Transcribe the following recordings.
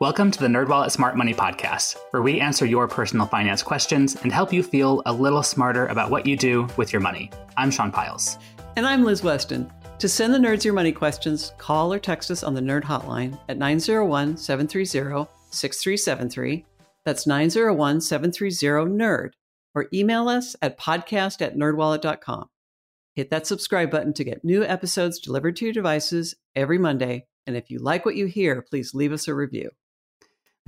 Welcome to the NerdWallet Smart Money Podcast, where we answer your personal finance questions and help you feel a little smarter about what you do with your money. I'm Sean Pyles. And I'm Liz Weston. To send the nerds your money questions, call or text us on the Nerd Hotline at 901 730 6373. That's 901 730 NERD. Or email us at podcast at nerdwallet.com. Hit that subscribe button to get new episodes delivered to your devices every Monday. And if you like what you hear, please leave us a review.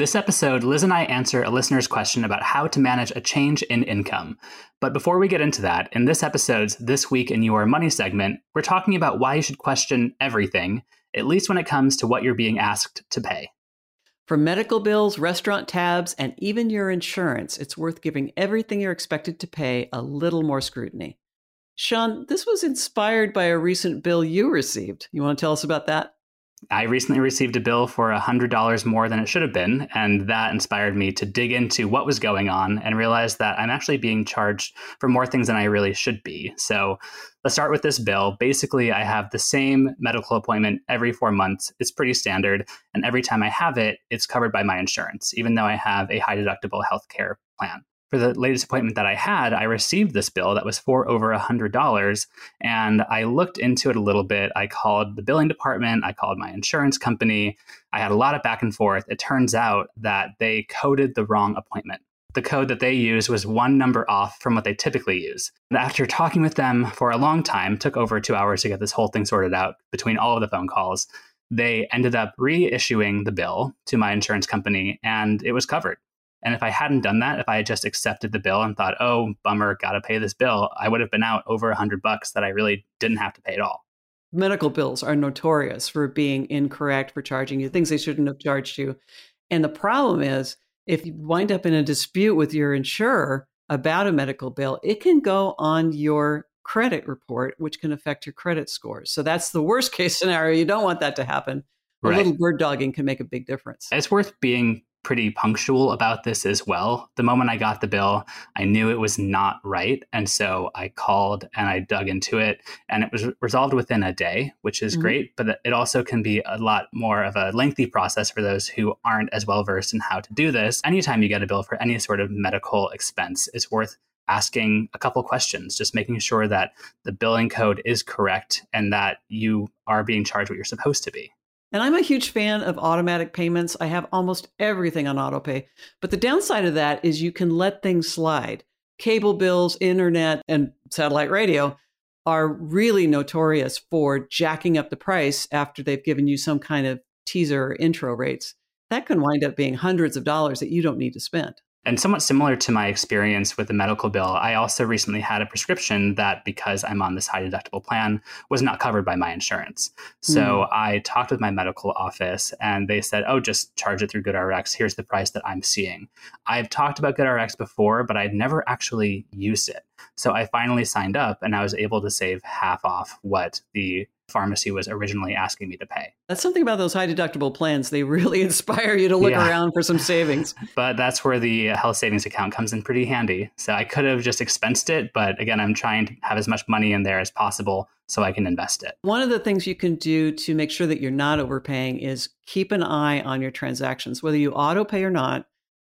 This episode, Liz and I answer a listener's question about how to manage a change in income. But before we get into that, in this episode's This Week in Your Money segment, we're talking about why you should question everything, at least when it comes to what you're being asked to pay. For medical bills, restaurant tabs, and even your insurance, it's worth giving everything you're expected to pay a little more scrutiny. Sean, this was inspired by a recent bill you received. You want to tell us about that? I recently received a bill for $100 more than it should have been, and that inspired me to dig into what was going on and realize that I'm actually being charged for more things than I really should be. So let's start with this bill. Basically, I have the same medical appointment every four months. It's pretty standard, and every time I have it, it's covered by my insurance, even though I have a high deductible healthcare plan for the latest appointment that I had, I received this bill that was for over a $100. And I looked into it a little bit. I called the billing department, I called my insurance company. I had a lot of back and forth. It turns out that they coded the wrong appointment. The code that they used was one number off from what they typically use. And after talking with them for a long time, took over two hours to get this whole thing sorted out between all of the phone calls. They ended up reissuing the bill to my insurance company and it was covered. And if I hadn't done that, if I had just accepted the bill and thought, "Oh, bummer, got to pay this bill," I would have been out over a hundred bucks that I really didn't have to pay at all. Medical bills are notorious for being incorrect for charging you things they shouldn't have charged you. And the problem is, if you wind up in a dispute with your insurer about a medical bill, it can go on your credit report, which can affect your credit scores. So that's the worst case scenario. You don't want that to happen. A little bird dogging can make a big difference. It's worth being pretty punctual about this as well. The moment I got the bill, I knew it was not right. And so I called and I dug into it and it was resolved within a day, which is mm-hmm. great. But it also can be a lot more of a lengthy process for those who aren't as well versed in how to do this. Anytime you get a bill for any sort of medical expense, it's worth asking a couple questions, just making sure that the billing code is correct and that you are being charged what you're supposed to be. And I'm a huge fan of automatic payments. I have almost everything on autopay. But the downside of that is you can let things slide. Cable bills, internet, and satellite radio are really notorious for jacking up the price after they've given you some kind of teaser or intro rates. That can wind up being hundreds of dollars that you don't need to spend. And somewhat similar to my experience with the medical bill, I also recently had a prescription that, because I'm on this high deductible plan, was not covered by my insurance. So mm. I talked with my medical office and they said, oh, just charge it through GoodRx. Here's the price that I'm seeing. I've talked about GoodRx before, but I'd never actually used it. So I finally signed up and I was able to save half off what the pharmacy was originally asking me to pay. That's something about those high deductible plans. They really inspire you to look yeah. around for some savings. but that's where the uh, health savings account comes in pretty handy. So I could have just expensed it, but again, I'm trying to have as much money in there as possible so I can invest it. One of the things you can do to make sure that you're not overpaying is keep an eye on your transactions, whether you auto pay or not,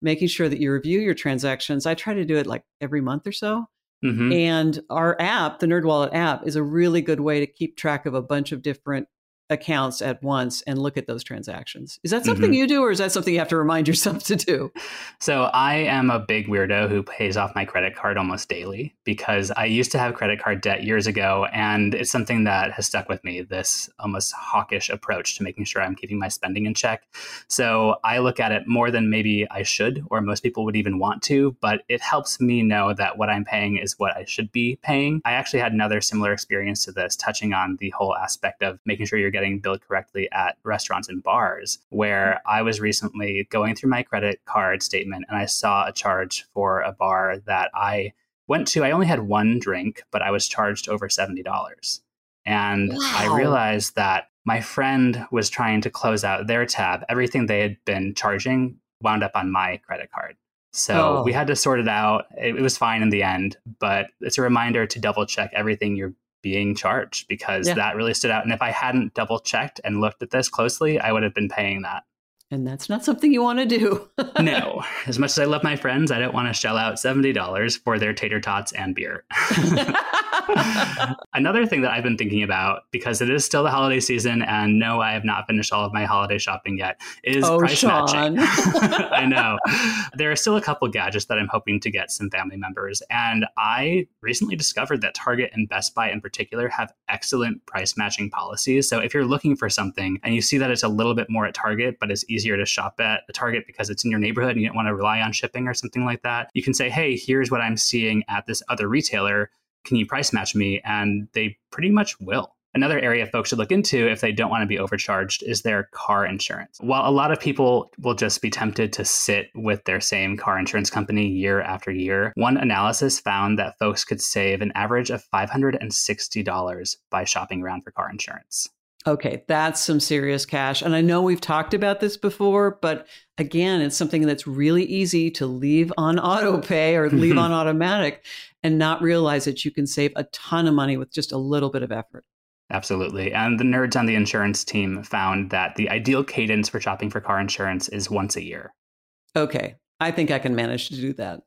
making sure that you review your transactions. I try to do it like every month or so Mm-hmm. And our app, the NerdWallet app, is a really good way to keep track of a bunch of different accounts at once and look at those transactions. Is that something mm-hmm. you do, or is that something you have to remind yourself to do? So I am a big weirdo who pays off my credit card almost daily because I used to have credit card debt years ago, and it's something that has stuck with me. This almost hawkish approach to making sure I'm keeping my spending in check. So I look at it more than maybe I should, or most people would even want to, but it helps me know that what I'm paying is what I should be paying. I actually had another similar experience to this, touching on the whole aspect of making sure you're getting billed correctly at restaurants and bars, where mm-hmm. I was recently going through my credit card statement and I saw a charge for a bar that I went to. I only had one drink, but I was charged over $70. And wow. I realized that my friend was trying to close out their tab. Everything they had been charging wound up on my credit card. So oh. we had to sort it out. It, it, was fine in the end, but it's a reminder to double check everything you're being charged because yeah. that really stood out. And if I hadn't double checked and looked at this closely, I would have been paying that. And that's not something you want to do. no. As much as I love my friends, I don't want to shell out $70 for their tater tots and beer. Another thing that I've been thinking about, because it is still the holiday season, and no, I have not finished all of my holiday shopping yet, is oh, price Sean. matching. I know. There are still a couple gadgets that I'm hoping to get some family members. And I recently discovered that Target and Best Buy in particular have excellent price matching policies. So if you're looking for something and you see that it's a little bit more at Target, but it's easier to shop at a Target because it's in your neighborhood and you don't want to rely on shipping or something like that, you can say, hey, here's what I'm seeing at this other retailer. Can you price match me? And they pretty much will. Another area folks should look into if they don't want to be overcharged is their car insurance. While a lot of people will just be tempted to sit with their same car insurance company year after year, one analysis found that folks could save an average of $560 by shopping around for car insurance. Okay, that's some serious cash. And I know we've talked about this before, but again, it's something that's really easy to leave on auto pay or leave on mm-hmm. automatic and not realize that you can save a ton of money with just a little bit of effort. Absolutely. And the nerds on the insurance team found that the ideal cadence for shopping for car insurance is once a year. Okay. I think I can manage to do that.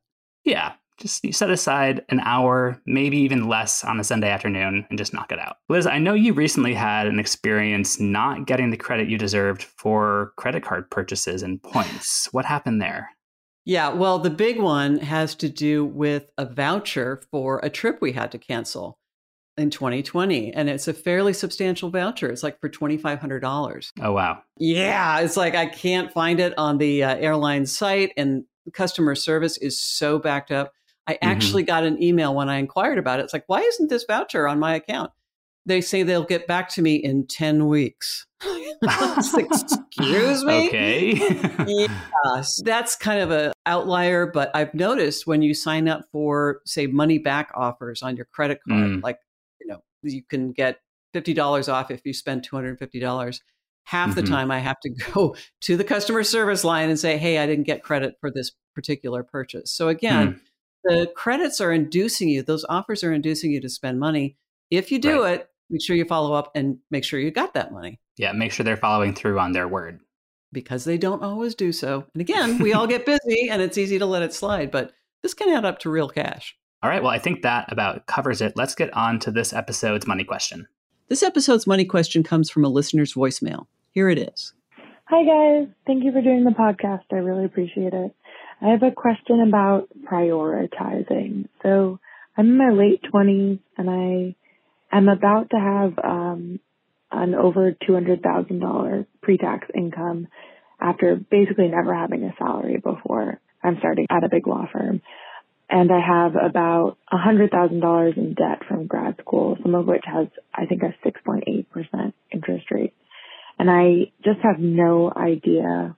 Yeah just set aside an hour, maybe even less on a Sunday afternoon and just knock it out. Liz, I know you recently had an experience not getting the credit you deserved for credit card purchases and points. What happened there? Yeah, well, the big one has to do with a voucher for a trip we had to cancel in 2020 and it's a fairly substantial voucher it's like for $2500 oh wow yeah it's like i can't find it on the uh, airline site and customer service is so backed up I mm-hmm. actually got an email when I inquired about it. It's like, why isn't this voucher on my account? They say they'll get back to me in 10 weeks. Excuse me? Okay. yes, that's kind of an outlier, but I've noticed when you sign up for, say, money back offers on your credit card, mm. like, you know, you can get $50 off if you spend $250 half the mm-hmm. time I have to go to the customer service line and say, hey, I didn't get credit for this particular purchase. So again, mm the credits are inducing you, those offers are inducing you to spend money. If you do right. it, make sure you follow up and make sure you got that money. Yeah, make sure they're following through on their word. Because they don't always do so. And again, we all get busy and it's easy to let it slide, but this can add up to real cash. All right, well, I think that about covers it. Let's get on to this episode's money question. This episode's money question comes from a listener's voicemail. Here it is. Hi, guys. Thank you for doing the podcast. I really appreciate it. I have a question about prioritizing. So I'm in my late 20s and I am about to have um, an over $200,000 pre-tax income after basically never having a salary before. I'm starting at a big law firm. And I have about $100,000 in debt from grad school, some of which has, I think, a 6.8% interest rate. And I just have no idea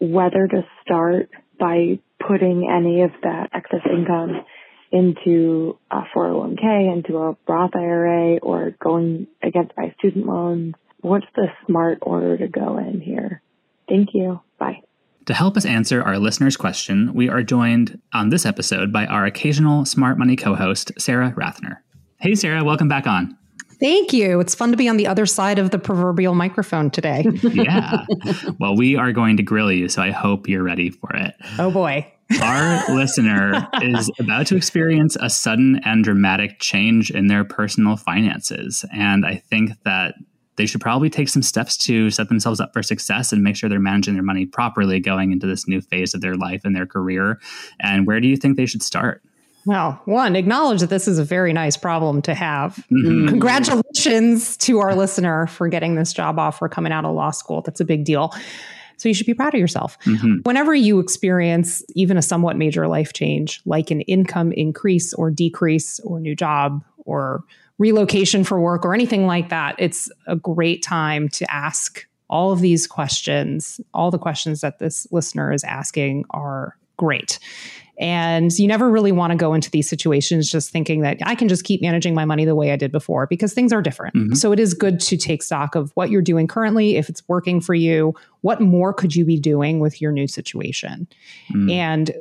whether to start by putting any of that excess income into a 401k, into a Roth IRA, or going against my student loans. What's the smart order to go in here? Thank you. Bye. To help us answer our listener's question, we are joined on this episode by our occasional Smart Money co host, Sarah Rathner. Hey, Sarah, welcome back on. Thank you. It's fun to be on the other side of the proverbial microphone today. yeah. Well, we are going to grill you, so I hope you're ready for it. Oh, boy. Our listener is about to experience a sudden and dramatic change in their personal finances. And I think that they should probably take some steps to set themselves up for success and make sure they're managing their money properly going into this new phase of their life and their career. And where do you think they should start? Well, one, acknowledge that this is a very nice problem to have. Mm-hmm. Congratulations to our listener for getting this job offer coming out of law school. That's a big deal. So you should be proud of yourself. Mm-hmm. Whenever you experience even a somewhat major life change, like an income increase or decrease, or new job, or relocation for work, or anything like that, it's a great time to ask all of these questions. All the questions that this listener is asking are great. And you never really want to go into these situations just thinking that I can just keep managing my money the way I did before because things are different. Mm-hmm. So it is good to take stock of what you're doing currently, if it's working for you, what more could you be doing with your new situation? Mm. And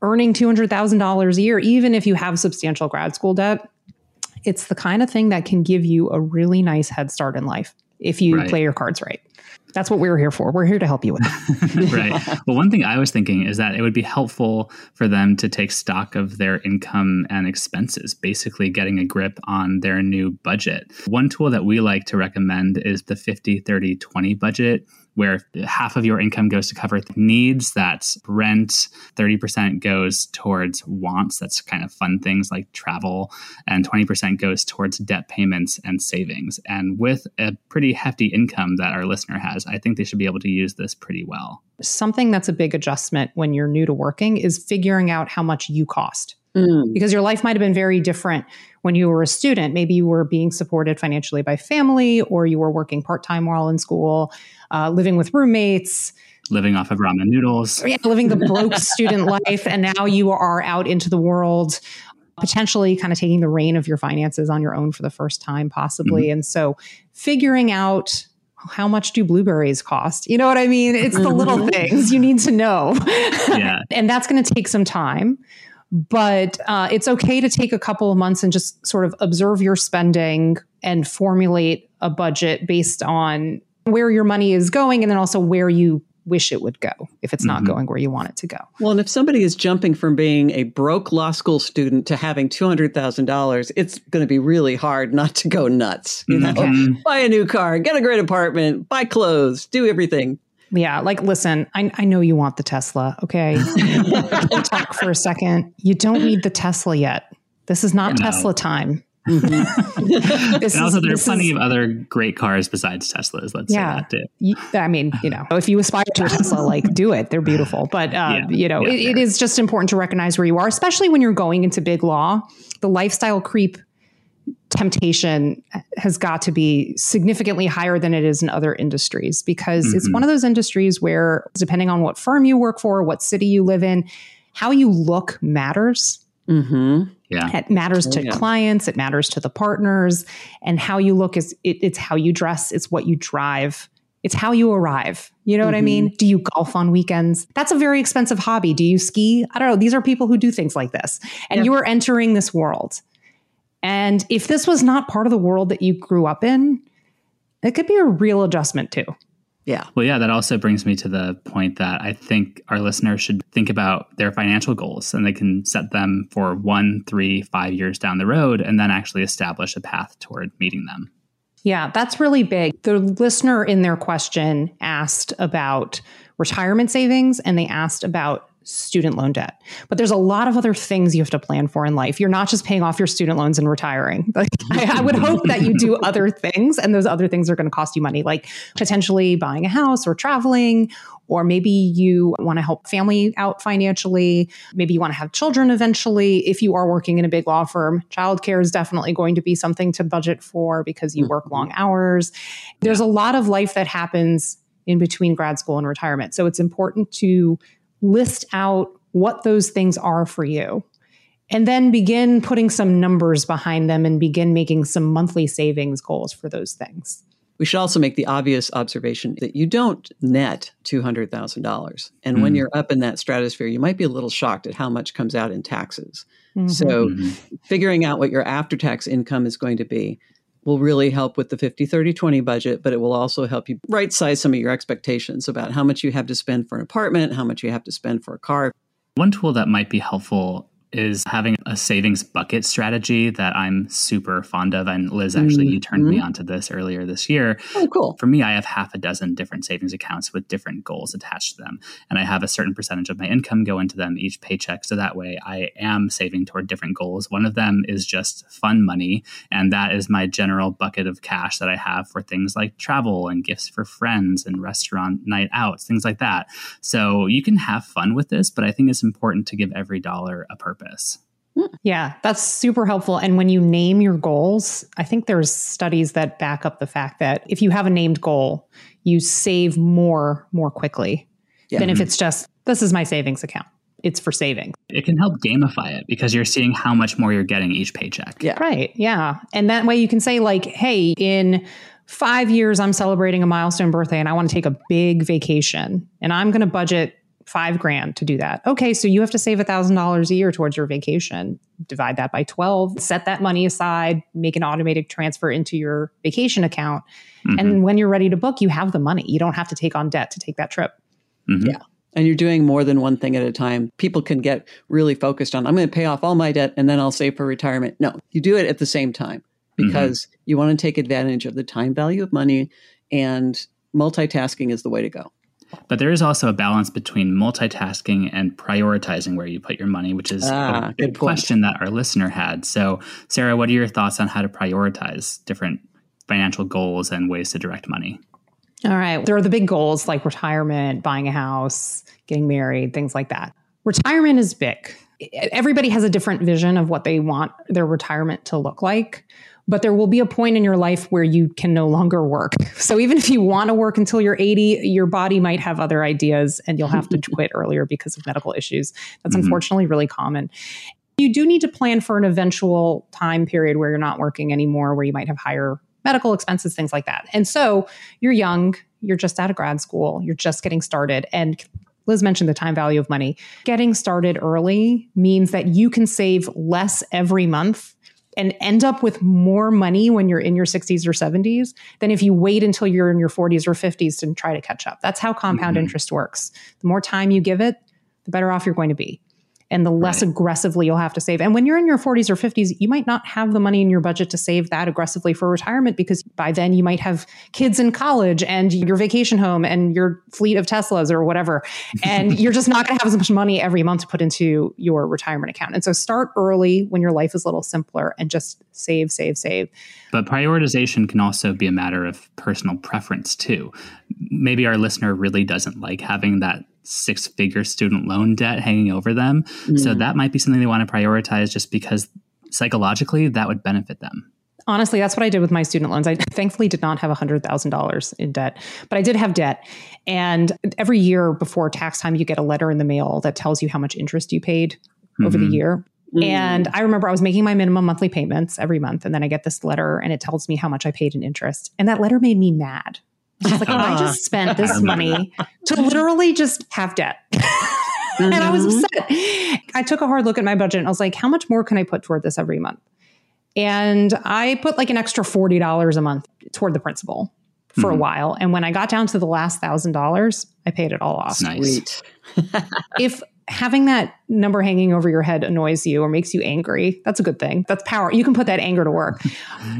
earning $200,000 a year, even if you have substantial grad school debt, it's the kind of thing that can give you a really nice head start in life if you right. play your cards right. That's what we're here for. We're here to help you with. right. Well, one thing I was thinking is that it would be helpful for them to take stock of their income and expenses, basically getting a grip on their new budget. One tool that we like to recommend is the 50 30 20 budget where half of your income goes to cover needs that's rent 30% goes towards wants. That's kind of fun things like travel and 20% goes towards debt payments and savings. And with a pretty hefty income that our listener has i think they should be able to use this pretty well. Something that's a big adjustment when you're new to working is figuring out how much you cost. Mm. because your life might have been very different when you were a student. Maybe you were being supported financially by family, or you were working part time while in school, uh, living with roommates. Living off of ramen noodles. Yeah, living the broke student life. And now you are out into the world, potentially kind of taking the rein of your finances on your own for the first time, possibly. Mm-hmm. And so figuring out how much do blueberries cost? You know what I mean? It's the little mm-hmm. things you need to know. Yeah. and that's going to take some time but uh, it's okay to take a couple of months and just sort of observe your spending and formulate a budget based on where your money is going and then also where you wish it would go if it's not mm-hmm. going where you want it to go. Well, and if somebody is jumping from being a broke law school student to having $200,000, it's going to be really hard not to go nuts. You know, mm-hmm. buy a new car, get a great apartment, buy clothes, do everything. Yeah, like listen, I, I know you want the Tesla, okay? talk for a second. You don't need the Tesla yet. This is not Tesla time. Mm-hmm. and also, there are plenty is, of other great cars besides Teslas. Let's yeah, say that too. I mean, you know, if you aspire to a Tesla, like do it. They're beautiful. But, uh, yeah, you know, yeah, it, it is just important to recognize where you are, especially when you're going into big law. The lifestyle creep temptation has got to be significantly higher than it is in other industries because mm-hmm. it's one of those industries where, depending on what firm you work for, what city you live in, how you look matters. Mm-hmm. Yeah. It matters to oh, yeah. clients, it matters to the partners, and how you look is it, it's how you dress, it's what you drive. It's how you arrive. You know mm-hmm. what I mean? Mm-hmm. Do you golf on weekends? That's a very expensive hobby. Do you ski? I don't know. These are people who do things like this. And yeah. you are entering this world. And if this was not part of the world that you grew up in, it could be a real adjustment too. Yeah. Well, yeah, that also brings me to the point that I think our listeners should think about their financial goals and they can set them for one, three, five years down the road and then actually establish a path toward meeting them. Yeah, that's really big. The listener in their question asked about retirement savings and they asked about student loan debt. But there's a lot of other things you have to plan for in life. You're not just paying off your student loans and retiring. Like I, I would hope that you do other things, and those other things are going to cost you money, like potentially buying a house or traveling. Or maybe you want to help family out financially. Maybe you want to have children eventually. If you are working in a big law firm, childcare is definitely going to be something to budget for because you work long mm-hmm. hours. There's a lot of life that happens in between grad school and retirement. So it's important to list out what those things are for you and then begin putting some numbers behind them and begin making some monthly savings goals for those things. We should also make the obvious observation that you don't net $200,000. And mm when you're up in that stratosphere, you might be a little shocked at how much comes out in taxes. Mm-hmm. So, mm-hmm. figuring out what your after tax income is going to be will really help with the 50 30 20 budget but it will also help you right size some of your expectations about how much you have to spend for an apartment how much you have to spend for a car. One tool that might be helpful is having a savings bucket strategy that I'm super fond of. And Liz, actually, mm-hmm. you turned me mm-hmm. onto this earlier this year. Oh, cool. For me, I have half a dozen different savings accounts with different goals attached to them. And I have a certain percentage of my income go into them each paycheck. So that way I am saving toward different goals. One of them is just fun money. And that is my general bucket of cash that I have for things like travel and gifts for friends and restaurant night outs, things like that. So you can have fun with this, but I think it's important to give every dollar a purpose purpose. Yeah, that's super helpful. And when you name your goals, I think there's studies that back up the fact that if you have a named goal, you save more more quickly yeah. than if mm-hmm. it's just this is my savings account. It's for saving. It can help gamify it because you're seeing how much more you're getting each paycheck. Yeah. Right. Yeah. And that way you can say like, hey, in five years, I'm celebrating a milestone birthday and I want to take a big vacation and I'm going to budget five grand to do that. Okay, so you have to save $1,000 a year towards your vacation. Divide that by 12, set that money aside, make an automated transfer into your vacation account. Mm-hmm. And when you're ready to book, you have the money. You don't have to take on debt to take that trip. Mm-hmm. Yeah. And you're doing more than one thing at a time. People can get really focused on, I'm going to pay off all my debt and then I'll save for retirement. No, you do it at the same time mm-hmm. because mm-hmm. you want to take advantage of the time value of money and multitasking is the way to go. But there is also a balance between multitasking and prioritizing where you put your money, which is ah, a good question that our listener had. So, Sarah, what are your thoughts on how to prioritize different financial goals and ways to direct money? All right. There are the big goals like retirement, buying a house, getting married, things like that. Retirement is big. Everybody has a different vision of what they want their retirement to look like. But there will be a point in your life where you can no longer work. So even if you want to work until you're 80, your body might have other ideas and you'll have to quit earlier because of medical issues. That's mm-hmm. unfortunately really common. You do need to plan for an eventual time period where you're not working anymore, where you might have higher medical expenses, things like that. And so you're young, you're just out of grad school, you're just getting started. And Liz mentioned the time value of money. Getting started early means that you can save less every month and end up with more money when you're in your 60s or 70s than if you wait until you're in your 40s or 50s to try to catch up. That's how compound mm-hmm. interest works. The more time you give it, the better off you're going to be and the less right. aggressively you'll have to save. And when you're in your 40s or 50s, you might not have the money in your budget to save that aggressively for retirement because by then you might have kids in college and your vacation home and your fleet of Teslas or whatever. And you're just not going to have as much money every month to put into your retirement account. And so start early when your life is a little simpler and just save, save, save. But prioritization can also be a matter of personal preference too. Maybe our listener really doesn't like having that six figure student loan debt hanging over them. Mm. So that might be something they want to prioritize just because psychologically that would benefit them. Honestly, that's what I did with my student loans. I thankfully did not have $100,000 in debt, but I did have debt. And every year before tax time, you get a letter in the mail that tells you how much interest you paid mm-hmm. over the mm-hmm. year. Mm. And I remember I was making my minimum monthly payments every month. And then I get this letter and it tells me how much I paid in interest. And that letter made me mad I was like, I just spent this money to literally just have debt. Mm-hmm. and I was mm-hmm. upset. I took a hard look at my budget and I was like, how much more can I put toward this every month? And I put like an extra $40 a month toward the principal for mm-hmm. a while. And when I got down to the last thousand dollars, I paid it all off. Nice. if having that number hanging over your head annoys you or makes you angry, that's a good thing. That's power. You can put that anger to work.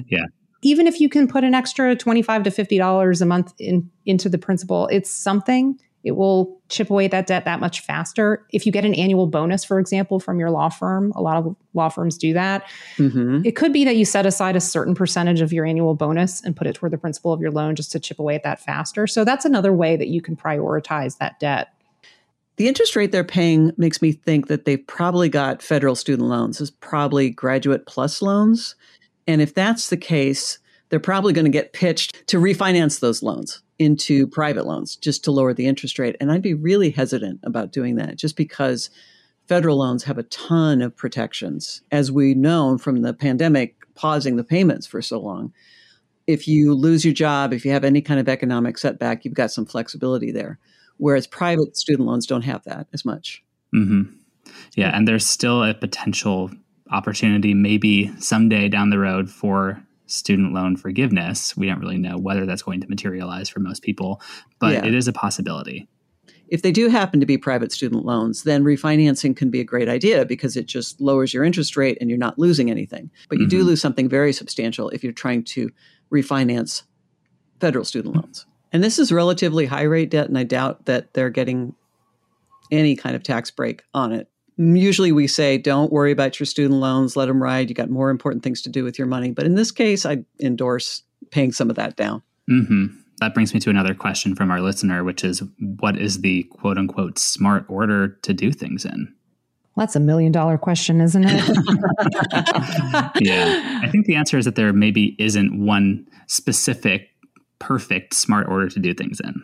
yeah even if you can put an extra 25 to 50 dollars a month in, into the principal it's something it will chip away that debt that much faster. If you get an annual bonus for example from your law firm a lot of law firms do that. Mm-hmm. it could be that you set aside a certain percentage of your annual bonus and put it toward the principal of your loan just to chip away at that faster. So that's another way that you can prioritize that debt. The interest rate they're paying makes me think that they've probably got federal student loans. Is probably graduate plus loans and if that's the case, they're probably going to get pitched to refinance those loans into private loans just to lower the interest rate. And I'd be really hesitant about doing that just because federal loans have a ton of protections. As we know from the pandemic, pausing the payments for so long. If you lose your job, if you have any kind of economic setback, you've got some flexibility there. Whereas private student loans don't have that as much. Mm-hmm. Yeah, and there's still a potential opportunity maybe someday down the road for student loan forgiveness. We don't really know whether that's going to materialize for most people, but yeah. it is a possibility. If they do happen to be private student loans, then refinancing can be a great idea because it just lowers your interest rate and you're not losing anything. But you mm-hmm. do lose something very substantial if you're trying to refinance federal student loans. And this is relatively high rate debt, and I doubt that they're getting any kind of tax break on it usually we say don't worry about your student loans let them ride you got more important things to do with your money but in this case i endorse paying some of that down mm-hmm. that brings me to another question from our listener which is what is the quote unquote smart order to do things in that's a million dollar question, isn't it? yeah. I think the answer is that there maybe isn't one specific, perfect, smart order to do things in.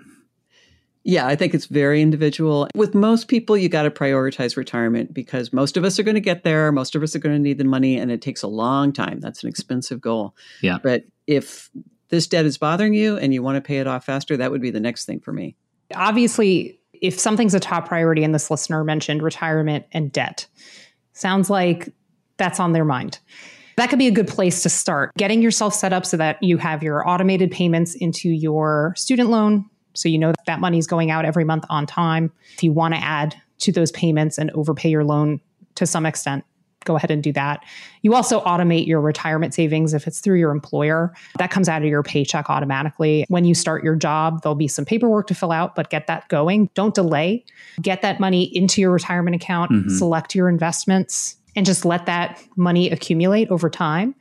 Yeah, I think it's very individual. With most people, you got to prioritize retirement because most of us are going to get there. Most of us are going to need the money, and it takes a long time. That's an expensive goal. Yeah. But if this debt is bothering you and you want to pay it off faster, that would be the next thing for me. Obviously, if something's a top priority, and this listener mentioned retirement and debt, sounds like that's on their mind. That could be a good place to start. Getting yourself set up so that you have your automated payments into your student loan. So you know that, that money is going out every month on time. If you want to add to those payments and overpay your loan to some extent, go ahead and do that. You also automate your retirement savings if it's through your employer. That comes out of your paycheck automatically. When you start your job, there'll be some paperwork to fill out, but get that going. Don't delay. Get that money into your retirement account, mm-hmm. select your investments, and just let that money accumulate over time.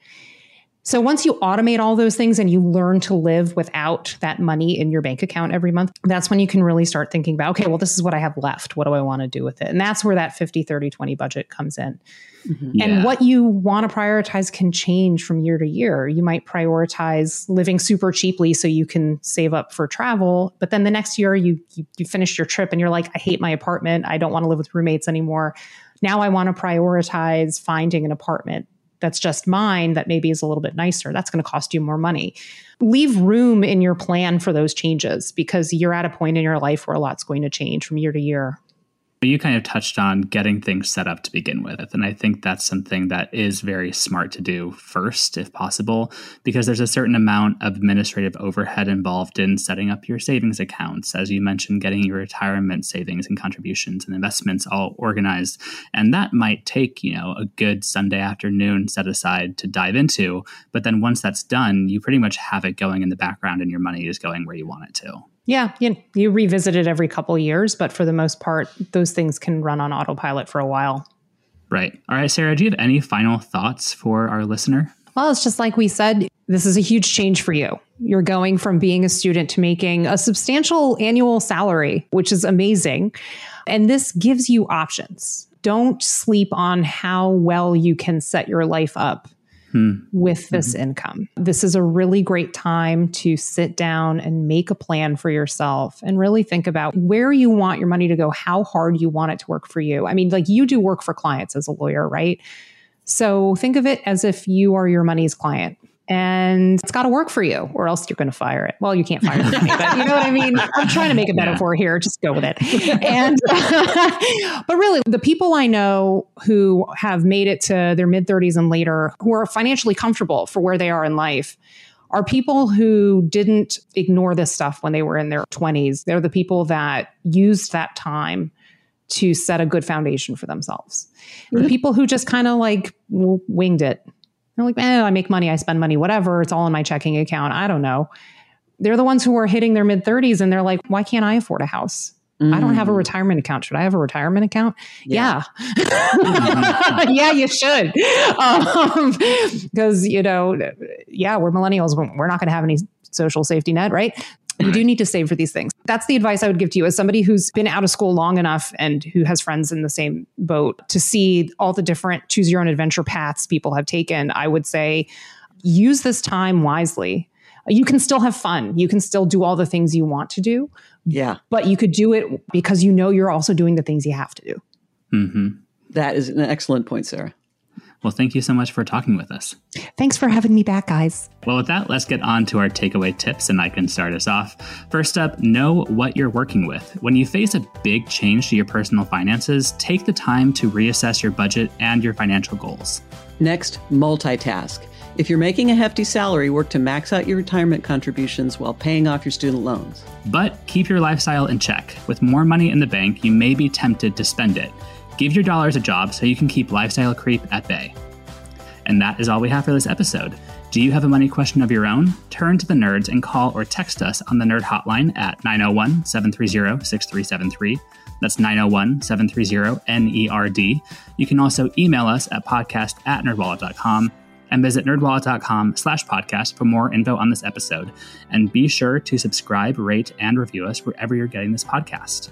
So once you automate all those things and you learn to live without that money in your bank account every month, that's when you can really start thinking about, okay, well, this is what I have left. What do I want to do with it? And that's where that 50, 30, 20 budget comes in. Mm-hmm. Yeah. And what you want to prioritize can change from year to year. You might prioritize living super cheaply so you can save up for travel, but then the next year you you, you finish your trip and you're like, I hate my apartment. I don't want to live with roommates anymore. Now I want to prioritize finding an apartment that's just mine that maybe is a little bit nicer. That's going to cost you more money. Leave room in your plan for those changes because you're at a point in your life where a lot's going to change from year to year. You kind of touched on getting things set up to begin with. And I think that's something that is very smart to do first, if possible, because there's a certain amount of administrative overhead involved in setting up your savings accounts. As you mentioned, getting your retirement savings and contributions and investments all organized. And that might take, you know, a good Sunday afternoon set aside to dive into. But then once that's done, you pretty much have it going in the background and your money is going where you want it to. Yeah, you, you revisit it every couple years, but for the most part, those things can run on autopilot for a while. Right. All right, Sarah, do you have any final thoughts for our listener? Well, it's just like we said, this is a huge change for you. You're going from being a student to making a substantial annual salary, which is amazing. And this gives you options. Don't sleep on how well you can set your life up hmm. with this mm-hmm. income. This is a really great time to sit down and make a plan for yourself and really think about where you want your money to go, how hard you want it to work for you. I mean, like you do work for clients as a lawyer, right? So think of it as if you are your money's client and it's got to work for you or else you're going to fire it. Well, you can't fire me, but you know what I mean? I'm trying to make a metaphor here. Just go with it. And, but really, the people I know who have made it to their mid 30s and later, who are financially comfortable for where they are in life, are people who didn't ignore this stuff when they were in their 20s. They're the people that used that time to set a good foundation for themselves. Mm-hmm. The people who just kind of like winged it they're like, eh, I make money, I spend money, whatever. It's all in my checking account. I don't know. They're the ones who are hitting their mid 30s and they're like, why can't I afford a house? Mm. I don't have a mm. retirement account. Should I have a retirement account? Yeah. Yeah, yeah you should. Because, um, you know, yeah, we're millennials. We're not going to have any social safety net, right? You do need to save for these things. That's the advice I would give to you as somebody who's been out of school long enough and who has friends in the same boat to see all the different choose your own adventure paths people have taken. I would say use this time wisely. You can still have fun. You can still do all the things you want to do. Yeah. But you could do it because you know you're also doing the things you have to do. Mm-hmm. That is an excellent point, Sarah. Well, thank you so much for talking with us. Thanks for having me back, guys. Well, with that, let's get on to our takeaway tips, and I can start us off. First up, know what you're working with. When you face a big change to your personal finances, take the time to reassess your budget and your financial goals. Next, multitask. If you're making a hefty salary, work to max out your retirement contributions while paying off your student loans. But keep your lifestyle in check. With more money in the bank, you may be tempted to spend it. Give your dollars a job so you can keep lifestyle creep at bay. And that is all we have for this episode. Do you have a money question of your own? Turn to the nerds and call or text us on the nerd hotline at 901 730 6373. That's 901 730 NERD. You can also email us at podcast at nerdwallet.com and visit nerdwallet.com slash podcast for more info on this episode. And be sure to subscribe, rate, and review us wherever you're getting this podcast.